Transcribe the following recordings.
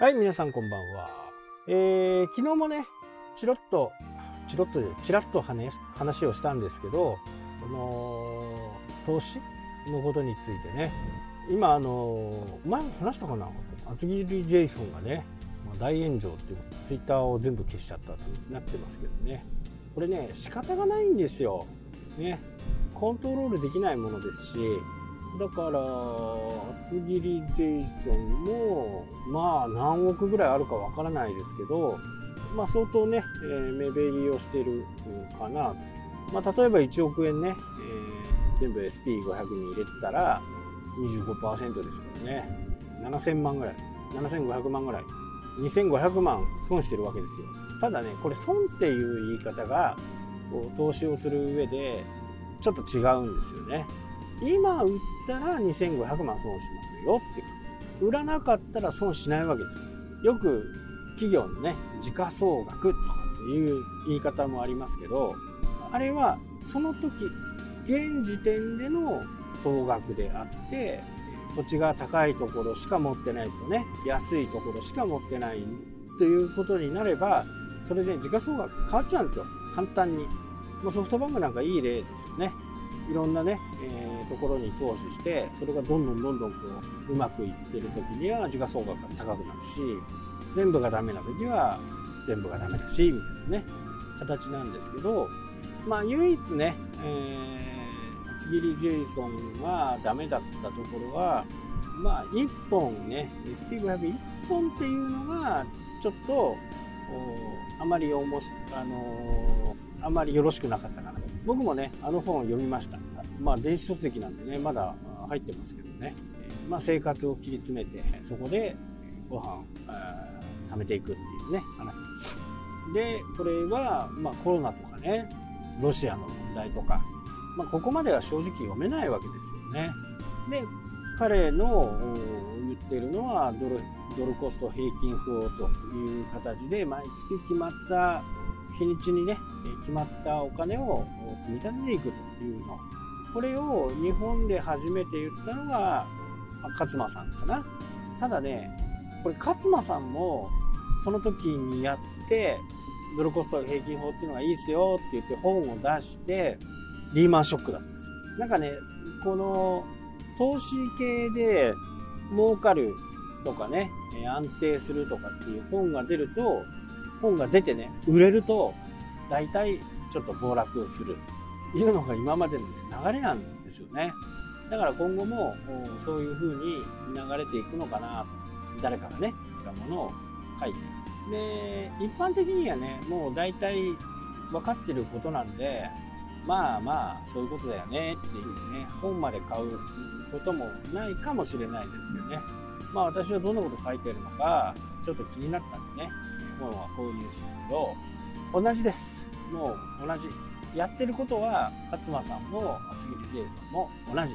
はい、皆さんこんばんは。えー、昨日もね、チロッと、チロッと、チラッと話話をしたんですけど、その、投資のことについてね、今、あの、前も話したかな？厚切りジェイソンがね、大炎上っていう、ツイッターを全部消しちゃったとなってますけどね。これね、仕方がないんですよ。ね。コントロールできないものですし、だから厚切りジェイソンもまあ何億ぐらいあるかわからないですけど、まあ、相当ね、えー、目減りをしてるかな、まあ、例えば1億円ね、えー、全部 SP500 に入れてたら25%ですからね。7000万ぐらい。7500万ぐらい。2500万損してるわけですよ。ただねこれ損っていう言い方がこう投資をする上でちょっと違うんですよね。今売ったら2500万損しますよって売らなかったら損しないわけですよく企業のね時価総額とかっていう言い方もありますけどあれはその時現時点での総額であって土地が高いところしか持ってないとね安いところしか持ってないということになればそれで時価総額変わっちゃうんですよ。簡単に。もうソフトバンクなんかいい例ですよね。いろんなね、えー、ところに投資してそれがどんどんどんどんこううまくいってる時には時価総額が高くなるし全部がダメな時は全部がダメだしみたいなね形なんですけどまあ唯一ね、えー、厚切りジェイソンがダメだったところはまあ1本ね SP500、1本っていうのがちょっとあまりおもしあのー、あまりよろしくなかったかな。僕もねあの本を読みました。まあ電子書籍なんでねまだ入ってますけどね、まあ、生活を切り詰めてそこでご飯貯めていくっていうね話。でこれは、まあ、コロナとかねロシアの問題とか、まあ、ここまでは正直読めないわけですよね。で彼の言ってるのはドルドルコスト平均法という形で毎月決まった日にちにね決まったお金を積み立てていくというの。これを日本で初めて言ったのが勝間さんかな。ただねこれ勝間さんもその時にやってドルコスト平均法っていうのがいいですよって言って本を出してリーマンショックだったんですよ。なんかねこの投資系で儲かるとかね安定するとかっていう本が出ると本が出てね売れると大体ちょっと暴落する。というのが今までの、ね、流れなんですよね。だから今後もそういう風に流れていくのかな誰かがねいたものを書いて。で一般的にはねもう大体分かってることなんでまあまあそういうことだよねっていうね本まで買うこともないかもしれないですけどね。まあ私はどんなこと書いてるのかちょっと気になったんでね。本は購入したけど同じです。もう同じ。やってることは勝間さんも厚切りジェイソンも同じ。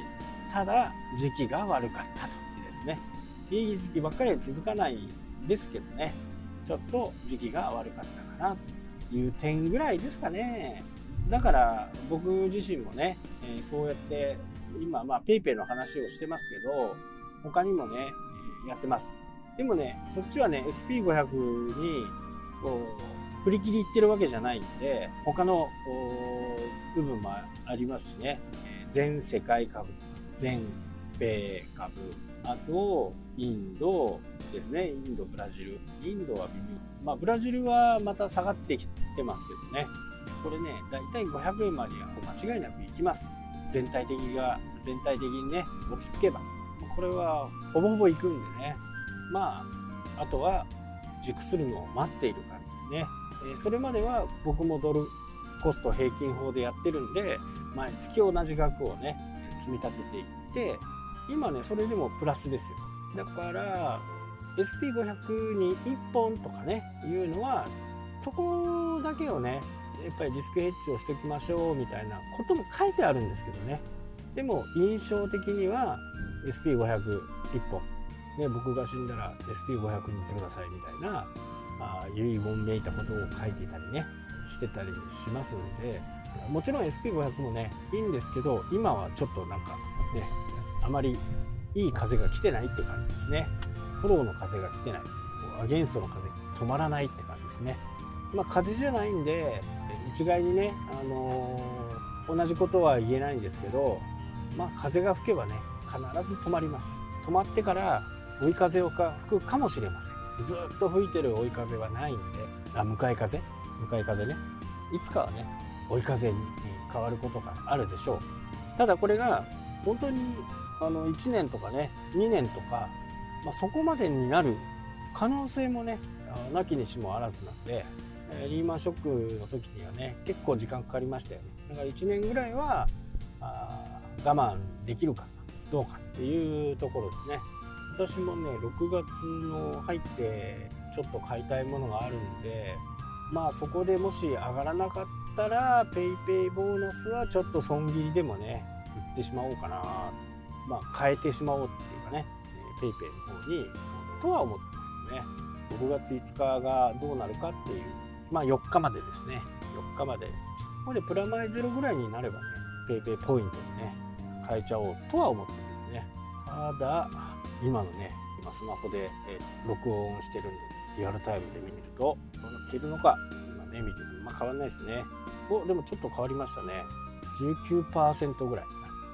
ただ時期が悪かったとですね。いい時期ばっかりは続かないですけどね。ちょっと時期が悪かったかなという点ぐらいですかね。だから僕自身もね、えー、そうやって今まあ PayPay の話をしてますけど他にもね、えー、やってますでもねそっちはね SP500 にこう振り切りいってるわけじゃないんで他の部分もありますしね。全世界株全米株あとインドですね。インドブラジル。インドは微妙。まあブラジルはまた下がってきてますけどね。これね大体500円までは間違いなくいきます。全体的が全体的にね落ち着けば。これはほぼほぼいくんでね。まああとは熟するのを待っている感じですね、えそれまでは僕もドルコスト平均法でやってるんで毎月同じ額をね積み立てていって今ねそれでもプラスですよ。だから SP500 に1本とかねいうのはそこだけをねやっぱりリスクヘッジをしておきましょうみたいなことも書いてあるんですけどね。でも印象的には SP501 本、ね、僕が死んだら SP500 にしてくださいみたいなあ遺言めいたことを書いていたりねしてたりしますんでもちろん SP500 もねいいんですけど今はちょっとなんかねあまりいい風が来てないって感じですね。フォローの風が来てない。アゲンストの風止まらないって感じですね。まあ、風じゃないんで一概にね、あのー、同じことは言えないんですけど、まあ、風が吹けばね必ず止まります。止まってから追い風を吹くかもしれません。ずっと吹いてる追い風はないんで。あ向かい風？向かい風ね。いつかはね追い風に変わることがあるでしょう。ただこれが本当にあの1年とかね2年とか、まあ、そこまでになる可能性もねなきにしもあらずなんでリーマンショックの時にはね結構時間かかりましたよね。だから1年ぐらいはあ我慢できるかどうかっていうところですね私もね6月の入ってちょっと買いたいものがあるんでまあそこでもし上がらなかったら PayPay ボーナスはちょっと損切りでもね売ってしまおうかな。まあ変えてしまおうっていうかね PayPay の方にとは思ってますね。6月5日がどうなるかっていう。まあ4日までですね。4日まで。これプラマイゼロぐらいになればね PayPay ポイントにね変えちゃおうとは思ってるんですね。ただ今のね今スマホでえ録音してるんでリアルタイムで見るとどうなっているのか今ね見てるまあ変わんないですね。おでもちょっと変わりましたね。19%ぐらい。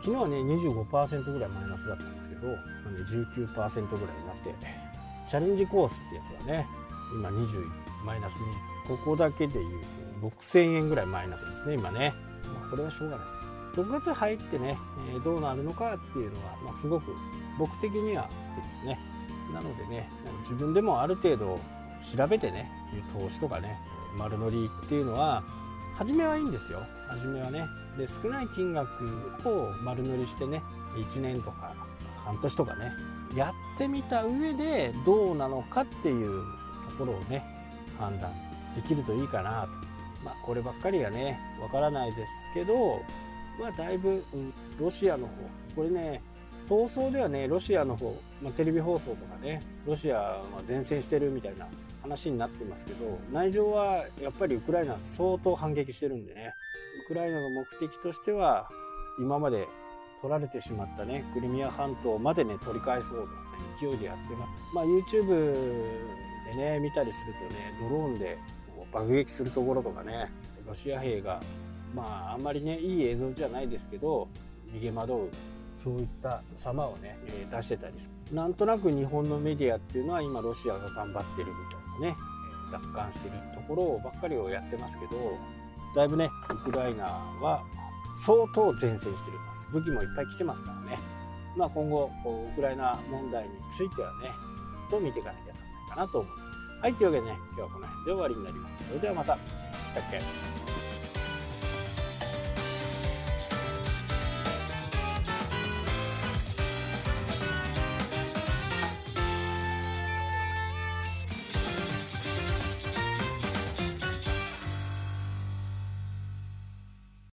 昨日はね25%ぐらいマイナスだったんですけどね19%ぐらいになってチャレンジコースってやつがね今20マイナス20ここだけでいうと6000円ぐらいマイナスですね今ね、まあ、これはしょうがない。6月入ってね、え、どうなるのかっていうのは、まあ、すごく僕的にはですねなのでね自分でもある程度調べてね投資とかね丸乗りっていうのは初めはいいんですよ。初めはね。で少ない金額を丸乗りしてね1年とか半年とかねやってみた上でどうなのかっていうところをね判断できるといいかな。とまあこればっかりはねわからないですけどまあだいぶロシアの方これね放送ではねロシアの方、まあ、テレビ放送とかねロシアは前線してるみたいな話になってますけど内情はやっぱりウクライナ相当反撃してるんでねウクライナの目的としては今まで取られてしまったねクリミア半島までね取り返そうと勢いでやってます。まあ YouTube でね見たりするとねドローンで爆撃するところとかねロシア兵がまああんまりねいい映像じゃないですけど逃げ惑うそういった様をね、え出してたりなんとなく日本のメディアっていうのは今ロシアが頑張ってるみたいなね奪還してるところばっかりをやってますけどだいぶねウクライナは相当前線してるんです。武器もいっぱい来てますからね。まあ今後ウクライナ問題についてはねと見ていかなきゃならないかなと思う。はいというわけでね今日はこの辺で終わりになります。それではまた。したっけ？